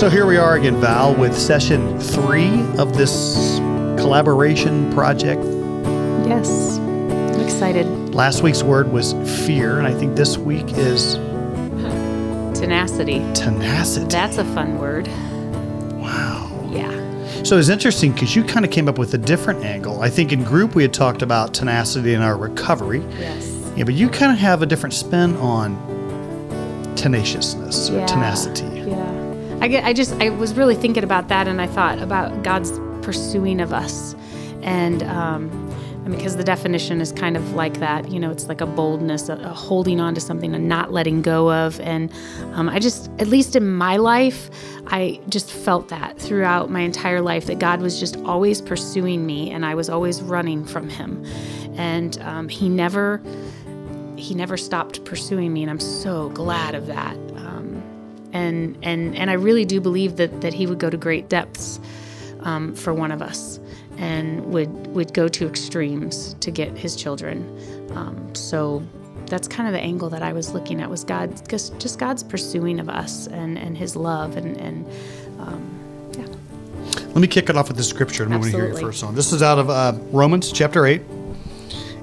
So here we are again, Val, with session three of this collaboration project. Yes, I'm excited. Last week's word was fear, and I think this week is Tenacity. tenacity. That's a fun word. wow. Yeah. So it's interesting because you kind of came up with a different angle. I think in group we had talked about tenacity in our recovery. Yes. Yeah, but you kind of have a different spin on tenaciousness or Yeah. tenacity. I get. I just. I was really thinking about that, and I thought about God's pursuing of us, and um, because the definition is kind of like that. You know, it's like a boldness, a, a holding on to something, a not letting go of, and um, I just, at least in my life, I just felt that throughout my entire life that God was just always pursuing me, and I was always running from Him, and um, He never he never stopped pursuing me, and I'm so glad of that. And and and I really do believe that that he would go to great depths um, for one of us, and would would go to extremes to get his children. Um, so that's kind of the angle that I was looking at was God, just just God's pursuing of us and and His love and and um, yeah. Let me kick it off with the scripture, and I want to hear your first one. This is out of uh, Romans chapter 8,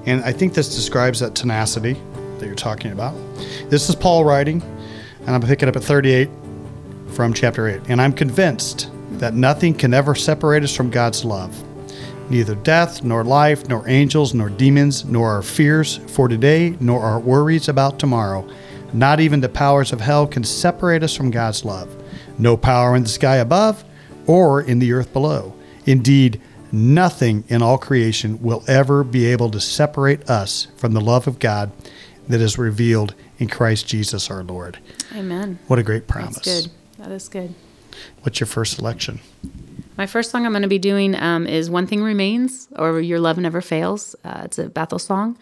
and I think this describes that tenacity that you're talking about. This is Paul writing, and I'm picking up at 38 from chapter 8. And I'm convinced that nothing can ever separate us from God's love. Neither death, nor life, nor angels, nor demons, nor our fears for today, nor our worries about tomorrow. Not even the powers of hell can separate us from God's love. No power in the sky above or in the earth below. Indeed, nothing in all creation will ever be able to separate us from the love of God that is revealed in Christ Jesus our Lord. Amen. What a great promise. That's good. That is good. What's your first selection? My first song I'm going to be doing um, is One Thing Remains or Your Love Never Fails. Uh, it's a Bethel song.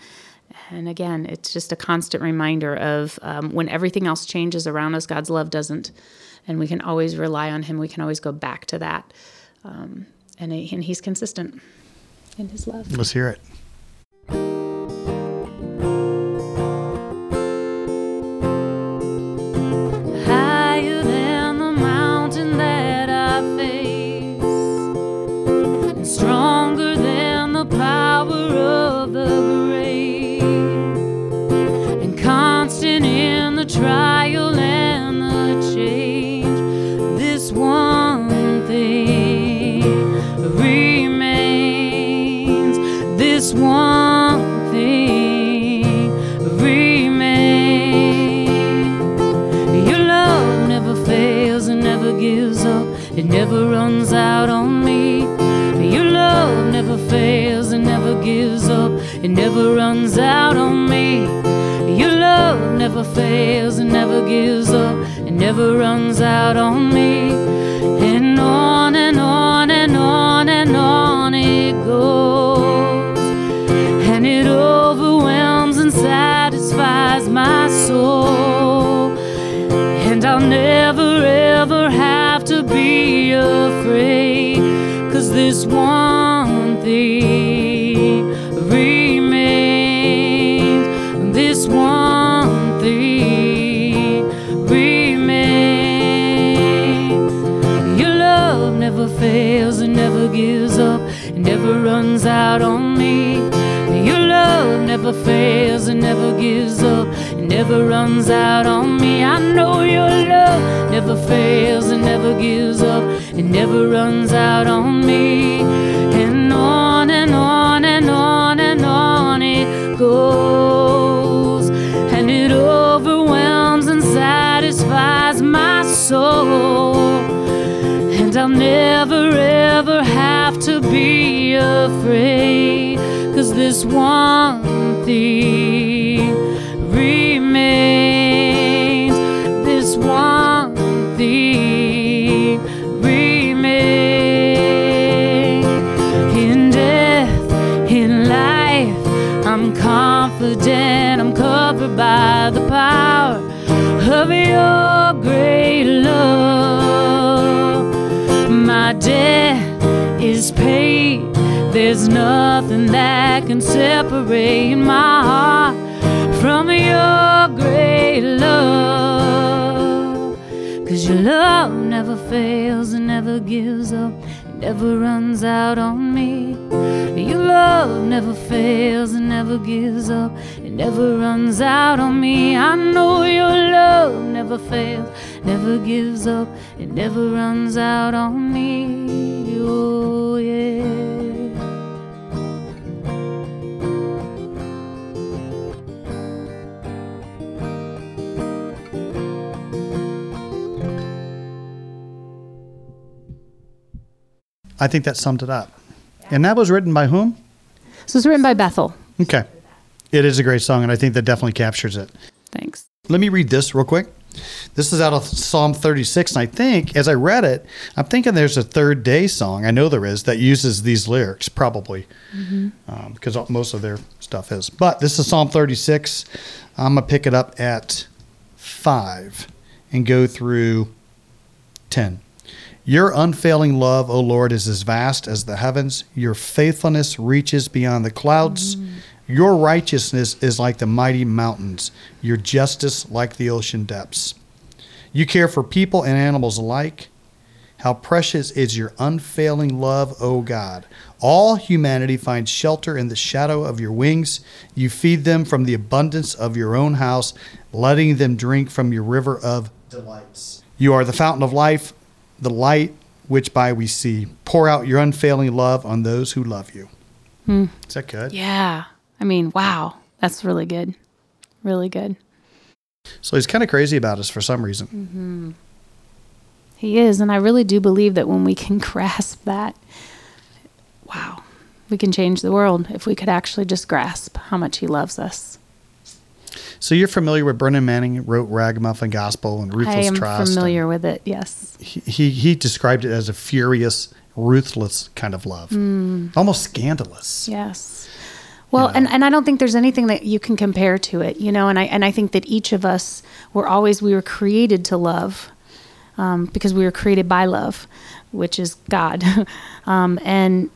And again, it's just a constant reminder of um, when everything else changes around us, God's love doesn't. And we can always rely on Him. We can always go back to that. Um, and, and He's consistent in His love. Let's hear it. Of the grave, and constant in the trial never runs out on me. Your love never fails and never gives up. It never runs out on me. Out on me. Your love never fails and never gives up, it never runs out on me. I know your love never fails and never gives up, it never runs out on me. And on and on and on and on it goes, and it overwhelms and satisfies my soul. And I'll never afraid. Cause this one thing remains. This one thing remains. In death, in life, I'm confident I'm covered by the power of your great love. My debt is paid. There's nothing that can separate my heart from your great love. Cause your love never fails and never gives up, never runs out on me. Your love never fails and never gives up, it never runs out on me. I know your love never fails, never gives up, it never runs out on me. Oh, yeah. I think that summed it up. And that was written by whom? So was written by Bethel. Okay. It is a great song, and I think that definitely captures it. Thanks. Let me read this real quick. This is out of Psalm 36, and I think as I read it, I'm thinking there's a third day song. I know there is that uses these lyrics, probably, um, because most of their stuff is. But this is Psalm 36. I'm gonna pick it up at five and go through 10. Your unfailing love, O Lord, is as vast as the heavens. Your faithfulness reaches beyond the clouds. Your righteousness is like the mighty mountains, your justice like the ocean depths. You care for people and animals alike. How precious is your unfailing love, O God. All humanity finds shelter in the shadow of your wings. You feed them from the abundance of your own house, letting them drink from your river of delights. You are the fountain of life, the light which by we see. Pour out your unfailing love on those who love you. Hmm. Is that good? Yeah. I mean, wow. That's really good. Really good. So he's kind of crazy about us for some reason. Mm-hmm. He is. And I really do believe that when we can grasp that, wow, we can change the world if we could actually just grasp how much he loves us. So you're familiar with Brennan Manning wrote Ragamuffin Gospel and Ruthless I am Trust. familiar with it. Yes. He, he he described it as a furious, ruthless kind of love, almost scandalous. Yes. Well, know. and, and I don't think there's anything that you can compare to it, you know, and I and I think that each of us were always we were created to love, um, because we were created by love, which is God, um, and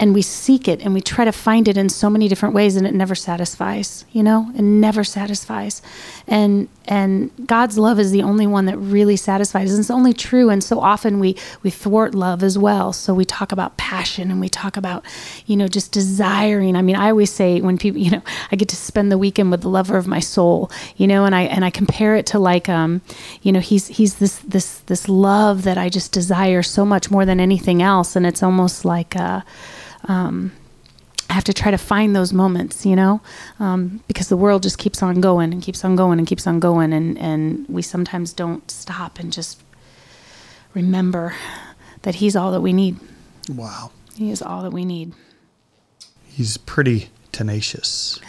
and we seek it and we try to find it in so many different ways and it never satisfies you know? It never satisfies. And and god's love is the only one that really satisfies. And it's only true and so often we we thwart love as well. So we talk about passion and we talk about you know just desiring. I mean i always say when people you know i get to spend the weekend with the lover of my soul you know and i and i compare it to like um you know he's he's this this this love that i just desire so much more than anything else. And it's almost like uh I have to try to find those moments, you know, um, because the world just keeps on going and keeps on going and keeps on going, and and we sometimes don't stop and just remember that He's all that we need. Wow, He is all that we need. he's pretty tenacious.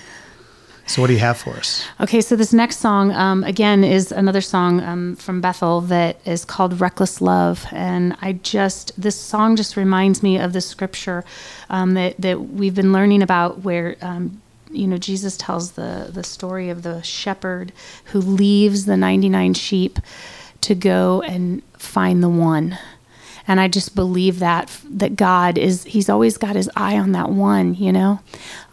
So what do you have for us? Okay, so this next song, um, again, is another song um, from Bethel that is called Reckless Love. And I just, this song just reminds me of the scripture um, that, that we've been learning about where, um, you know, Jesus tells the, the story of the shepherd who leaves the 99 sheep to go and find the one and i just believe that that god is he's always got his eye on that one you know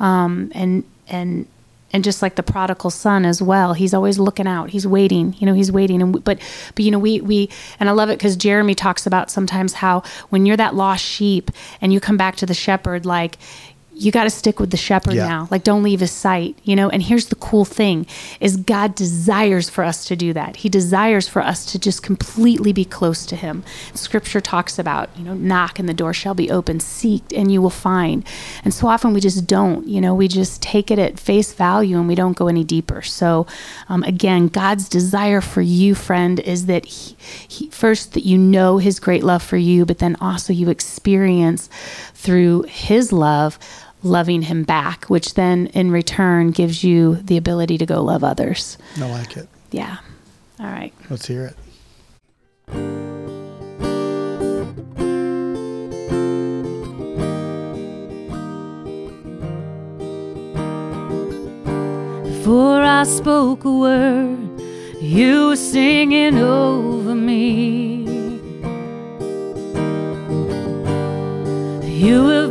um, and and and just like the prodigal son as well he's always looking out. He's waiting you know he's waiting. And we, but but you know we we and i love it because jeremy talks about sometimes how when you're that lost sheep and you come back to the shepherd like you got to stick with the shepherd Yeah. now. Like don't leave his sight you know? And here's the cool thing is god desires for us to do that. He desires for us to just completely be close to him. Scripture talks about you know knock and the door shall be open. Seek and you will find. And so often we just don't you know? We just take it at face value and we don't go any deeper. So um, again god's desire for you friend is that he, he first that you know his great love for you but then also you experience through his love loving him back, which then in return gives you the ability to go love others. I like it. Yeah. All right. Let's hear it. Before I spoke a word, you were singing over me. You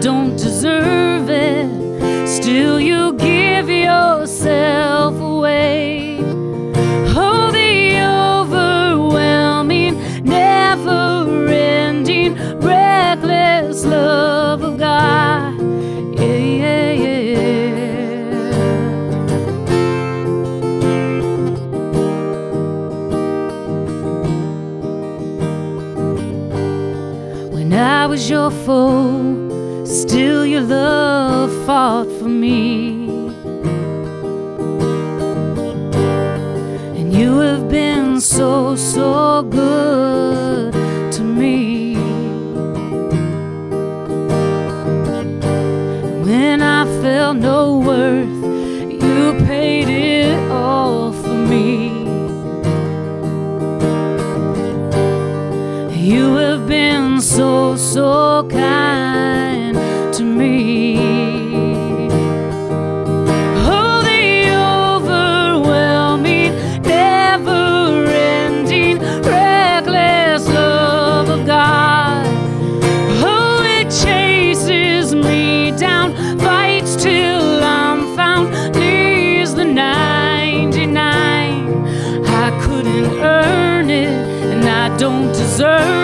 don't deserve it. Still, you give yourself away. Oh, the overwhelming, never ending, reckless love of God. Yeah, yeah, yeah. When I was your fool till your love fought deserve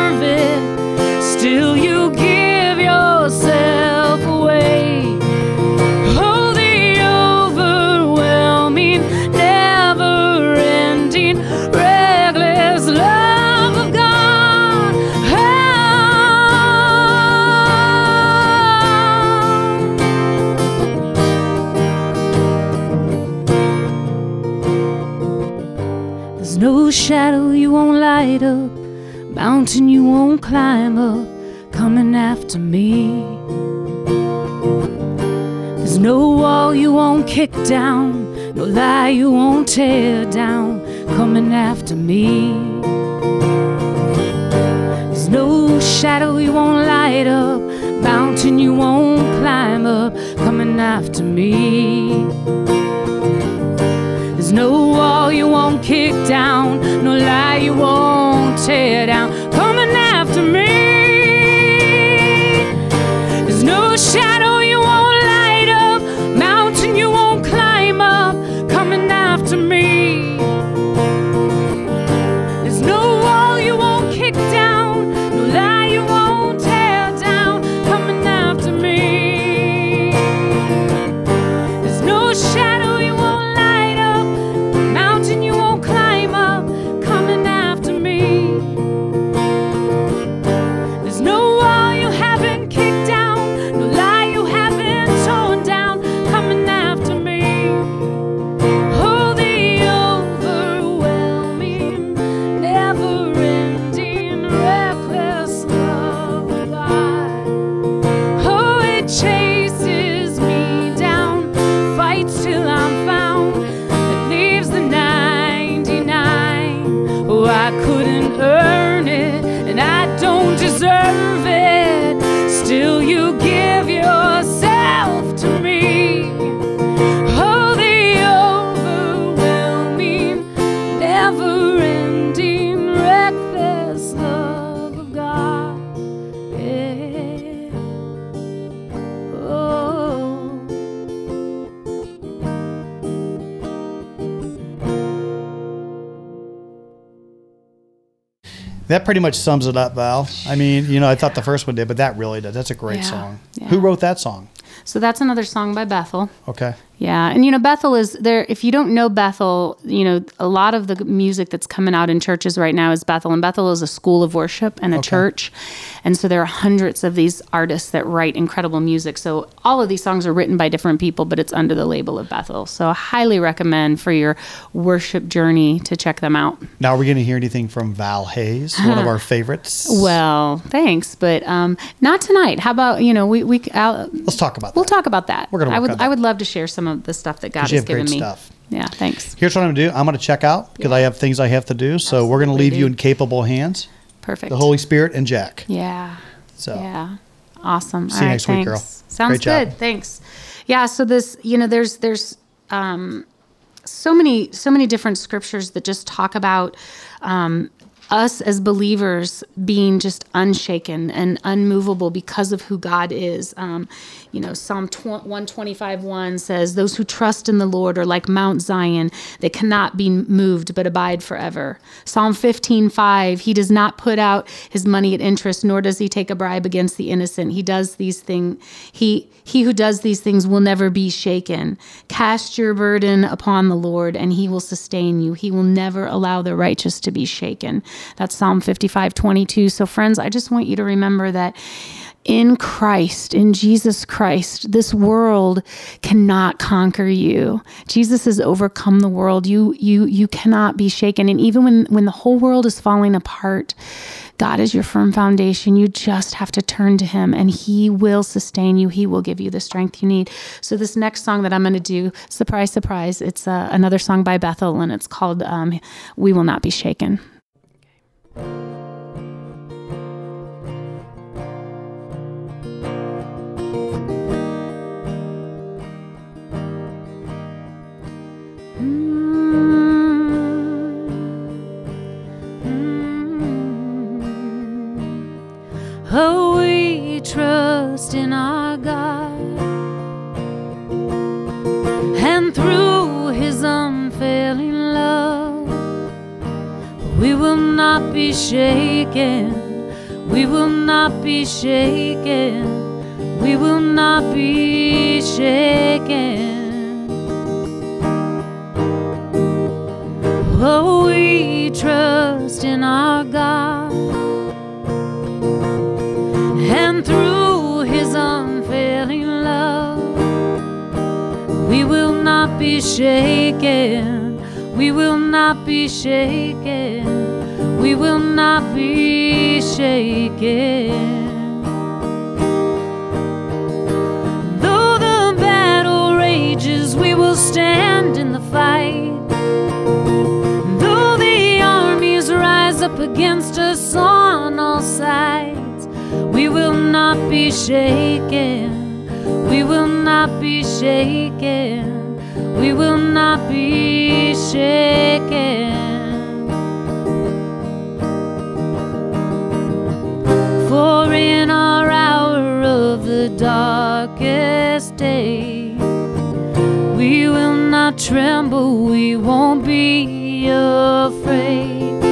climb up coming after me. There's no wall you won't kick down, no lie you won't tear down coming after me. pretty much sums it up, Val. I mean, you know, I thought the first one did, but that really does. That's a great yeah, song. Yeah. Who wrote that song? So that's another song by Bethel. Okay. Yeah, and you know Bethel is there. If you don't know Bethel, you know a lot of the music that's coming out in churches right now is Bethel, and Bethel is a school of worship and a church, and so there are hundreds of these artists that write incredible music. So all of these songs are written by different people, but it's under the label of Bethel. So I highly recommend for your worship journey to check them out. Now, are we going to hear anything from Val Hayes, one of our favorites? Well, thanks, but um, not tonight. How about you know we we I'll, let's talk about we'll that. talk about that. We're gonna I would on that. I would love to share some of the stuff that God has given me. stuff. Yeah, thanks. Here's what I'm going to do. I'm going to check out because I have things I have to do. So we're going to Absolutely, leave you in capable hands. Perfect. The Holy Spirit and Jack. Yeah. So Yeah. Awesome. See All you right, next week, girl. Sounds Great job. good. Thanks. Yeah. So this, you know, there's there's um, so many so many different scriptures that just talk about um, us as believers being just unshaken and unmovable because of who God is. Um, you know, Psalm tw- 125 1 says, Those who trust in the Lord are like Mount Zion. They cannot be moved but abide forever. Psalm 15 5, He does not put out his money at interest, nor does he take a bribe against the innocent. He does these things. He he who does these things will never be shaken. Cast your burden upon the Lord, and he will sustain you. He will never allow the righteous to be shaken. That's Psalm 55 22. So, friends, I just want you to remember that in Christ, in Jesus Christ, this world cannot conquer you. Jesus has overcome the world. You you you cannot be shaken. And even when when the whole world is falling apart, God is your firm foundation. You just have to turn to him and he will sustain you. He will give you the strength you need. So this next song that I'm going to do, surprise surprise, it's uh, another song by Bethel and it's called um, We Will Not Be Shaken. Oh, we trust in our God, and through His unfailing love, we will not be shaken. We will not be shaken. We will not be shaken. Oh, we trust in our God shaken we will not be shaken we will not be shaken though the battle rages we will stand in the fight though the armies rise up against us on all sides we will not be shaken. We will not be shaken. We will not be shaken. For in our hour of the darkest day, we will not tremble, we won't be afraid.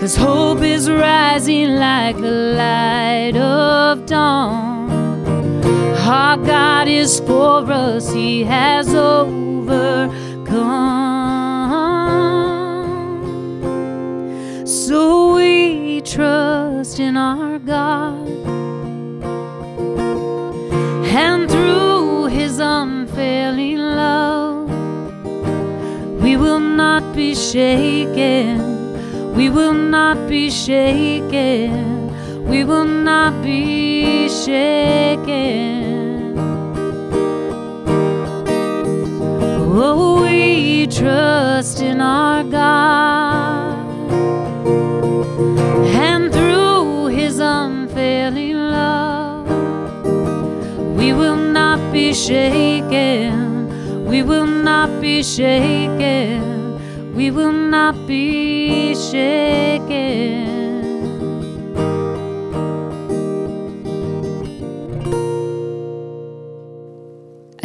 Cause hope is rising like the light of dawn. Our God is for us, He has overcome. So we trust in our God. And through His unfailing love, we will not be shaken. We will not be shaken. We will not be shaken. Trust in our God. And through his unfailing love, we will not be shaken. We will not be shaken. We will not be shaken.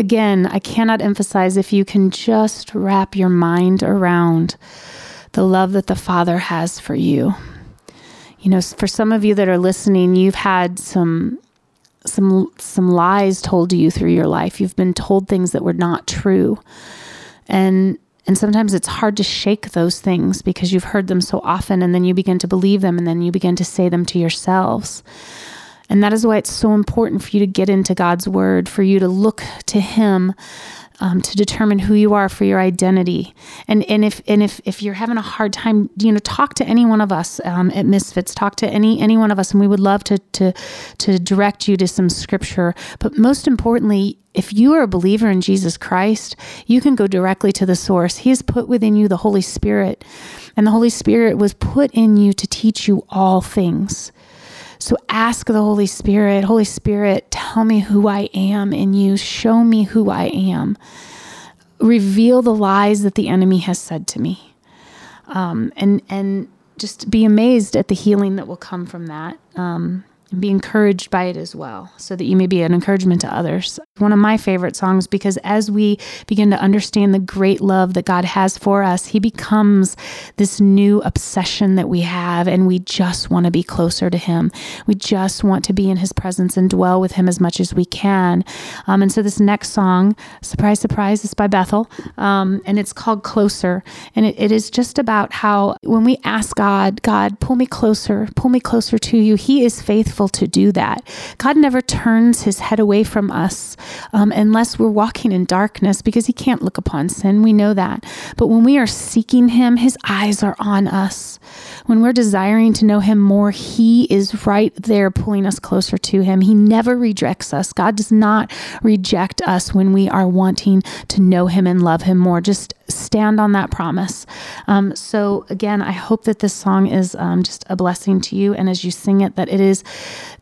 Again, I cannot emphasize if you can just wrap your mind around the love that the Father has for you. You know, for some of you that are listening, you've had some some some lies told to you through your life. You've been told things that were not true. And and sometimes it's hard to shake those things because you've heard them so often and then you begin to believe them and then you begin to say them to yourselves. And that is why it's so important for you to get into God's word, for you to look to him um, to determine who you are for your identity. And and if and if if you're having a hard time, you know, talk to any one of us um, at Misfits. Talk to any any one of us, and we would love to to to direct you to some scripture. But most importantly, if you are a believer in Jesus Christ, you can go directly to the source. He has put within you the Holy Spirit, and the Holy Spirit was put in you to teach you all things. So ask the Holy Spirit, Holy Spirit, tell me who I am in you. Show me who I am. Reveal the lies that the enemy has said to me. Um, and, and just be amazed at the healing that will come from that. Um, and be encouraged by it as well, so that you may be an encouragement to others. One of my favorite songs because as we begin to understand the great love that God has for us, He becomes this new obsession that we have, and we just want to be closer to Him. We just want to be in His presence and dwell with Him as much as we can. Um, and so, this next song, surprise, surprise, is by Bethel, um, and it's called Closer. And it, it is just about how when we ask God, God, pull me closer, pull me closer to you, He is faithful to do that. God never turns his head away from us um, unless we're walking in darkness because he can't look upon sin. We know that. But when we are seeking him, his eyes are on us. When we're desiring to know him more, he is right there pulling us closer to him. He never rejects us. God does not reject us when we are wanting to know him and love him more. Just stand on that promise. Um, so, again, I hope that this song is um, just a blessing to you. And as you sing it, that it is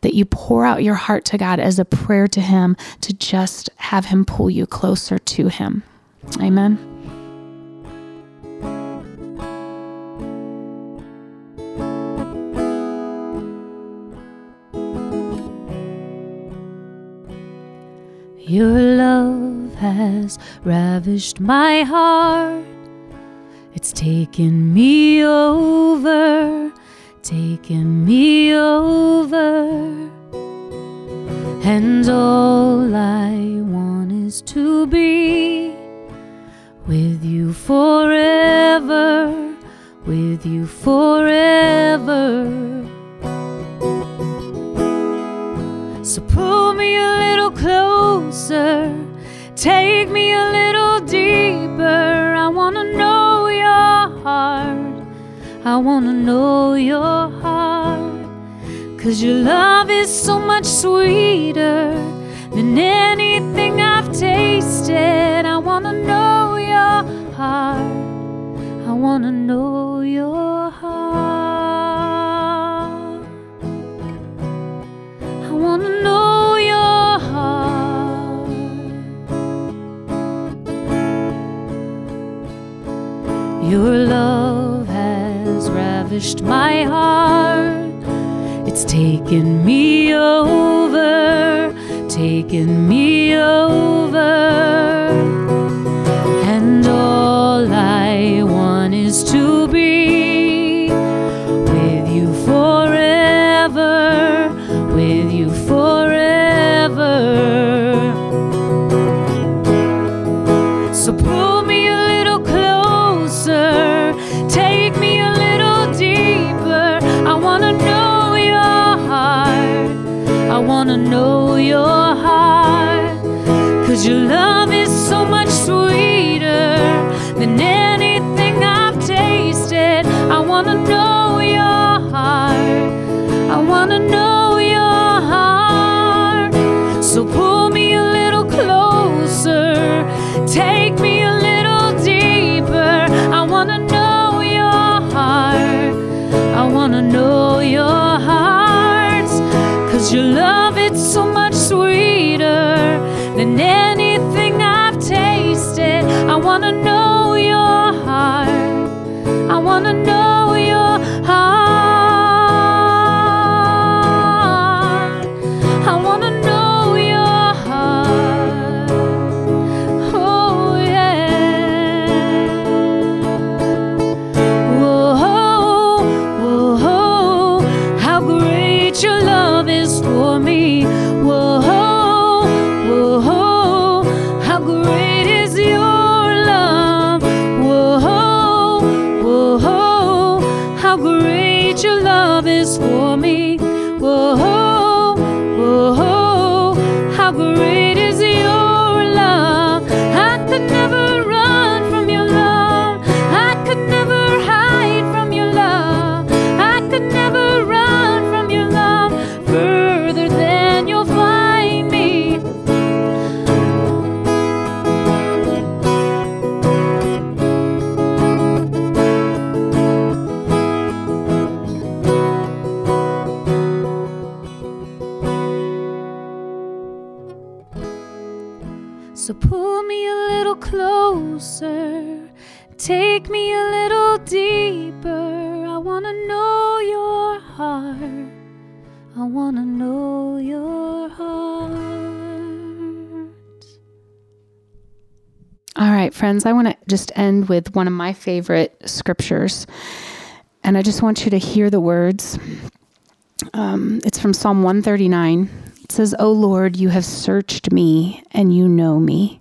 that you pour out your heart to God as a prayer to Him to just have Him pull you closer to Him. Amen. Your love has ravished my heart. It's taken me over, taken me over. And all I want is to be with you forever, with you forever. So pull me a little closer, take me a little deeper. I wanna know your heart, I wanna know your heart. Cause your love is so much sweeter than anything I've tasted. I wanna know your heart, I wanna know your heart. Your love has ravished my heart. It's taken me over, taken me over. Friends, I want to just end with one of my favorite scriptures. And I just want you to hear the words. Um, it's from Psalm 139. It says, O Lord, you have searched me and you know me.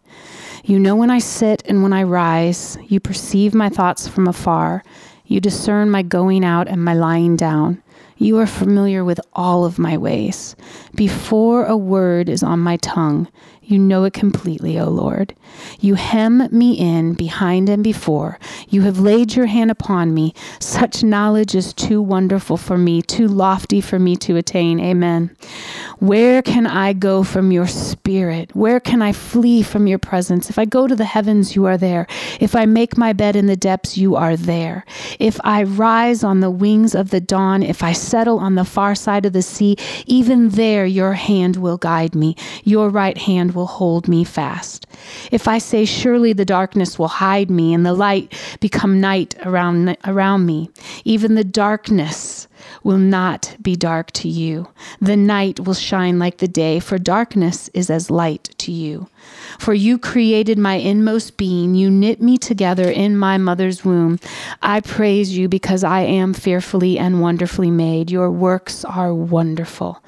You know when I sit and when I rise. You perceive my thoughts from afar. You discern my going out and my lying down. You are familiar with all of my ways. Before a word is on my tongue, you know it completely, O Lord. You hem me in behind and before. You have laid your hand upon me. Such knowledge is too wonderful for me, too lofty for me to attain. Amen. Where can I go from your spirit? Where can I flee from your presence? If I go to the heavens, you are there. If I make my bed in the depths, you are there. If I rise on the wings of the dawn, if I settle on the far side of the sea, even there your hand will guide me. Your right hand will hold me fast. If I say, Surely the darkness will hide me, and the light become night around, around me, even the darkness will not be dark to you. The night will shine like the day, for darkness is as light to you. For you created my inmost being, you knit me together in my mother's womb. I praise you because I am fearfully and wonderfully made. Your works are wonderful.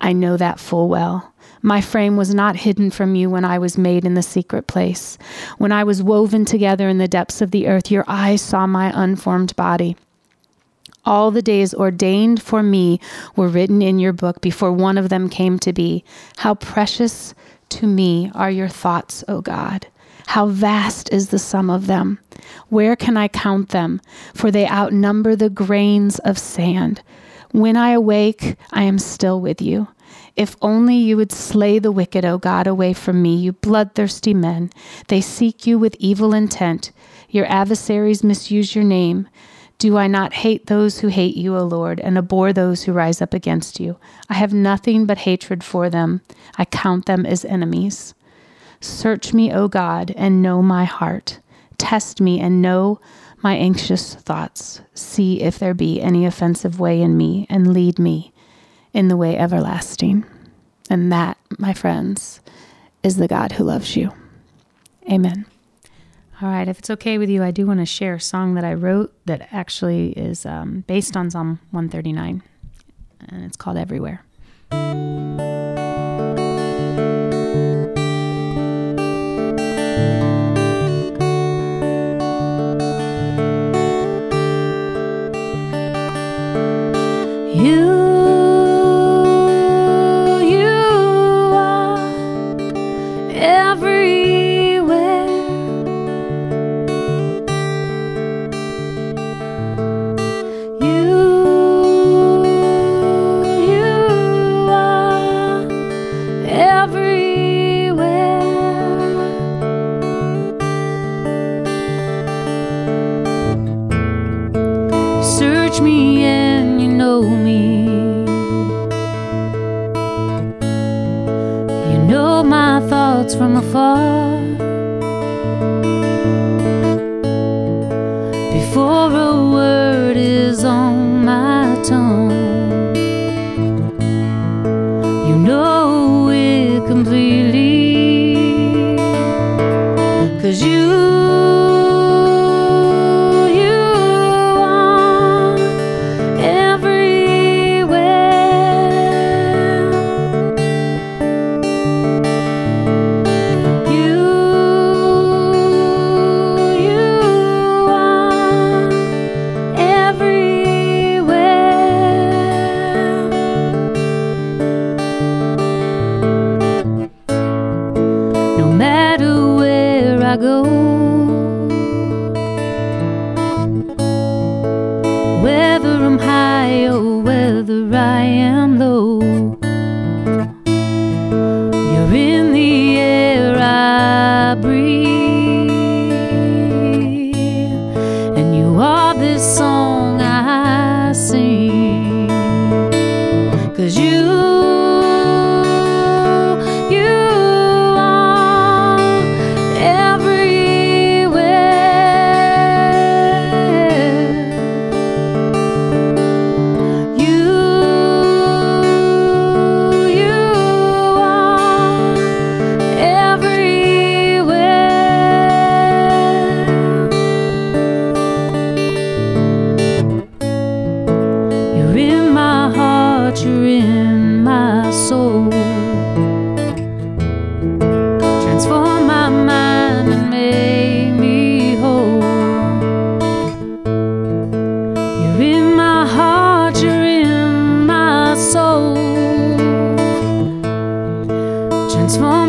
I know that full well. My frame was not hidden from you when I was made in the secret place. When I was woven together in the depths of the earth, your eyes saw my unformed body. All the days ordained for me were written in your book before one of them came to be. How precious to me are your thoughts, O God. How vast is the sum of them. Where can I count them? For they outnumber the grains of sand. When I awake, I am still with you. If only you would slay the wicked, O God, away from me, you bloodthirsty men. They seek you with evil intent. Your adversaries misuse your name. Do I not hate those who hate you, O Lord, and abhor those who rise up against you? I have nothing but hatred for them. I count them as enemies. Search me, O God, and know my heart. Test me and know my anxious thoughts. See if there be any offensive way in me, and lead me in the way everlasting. And that, my friends, is the God who loves you. Amen. All right, if it's okay with you, I do want to share a song that I wrote that actually is um, based on Psalm 139, and it's called Everywhere. You know it completely. I am. once more.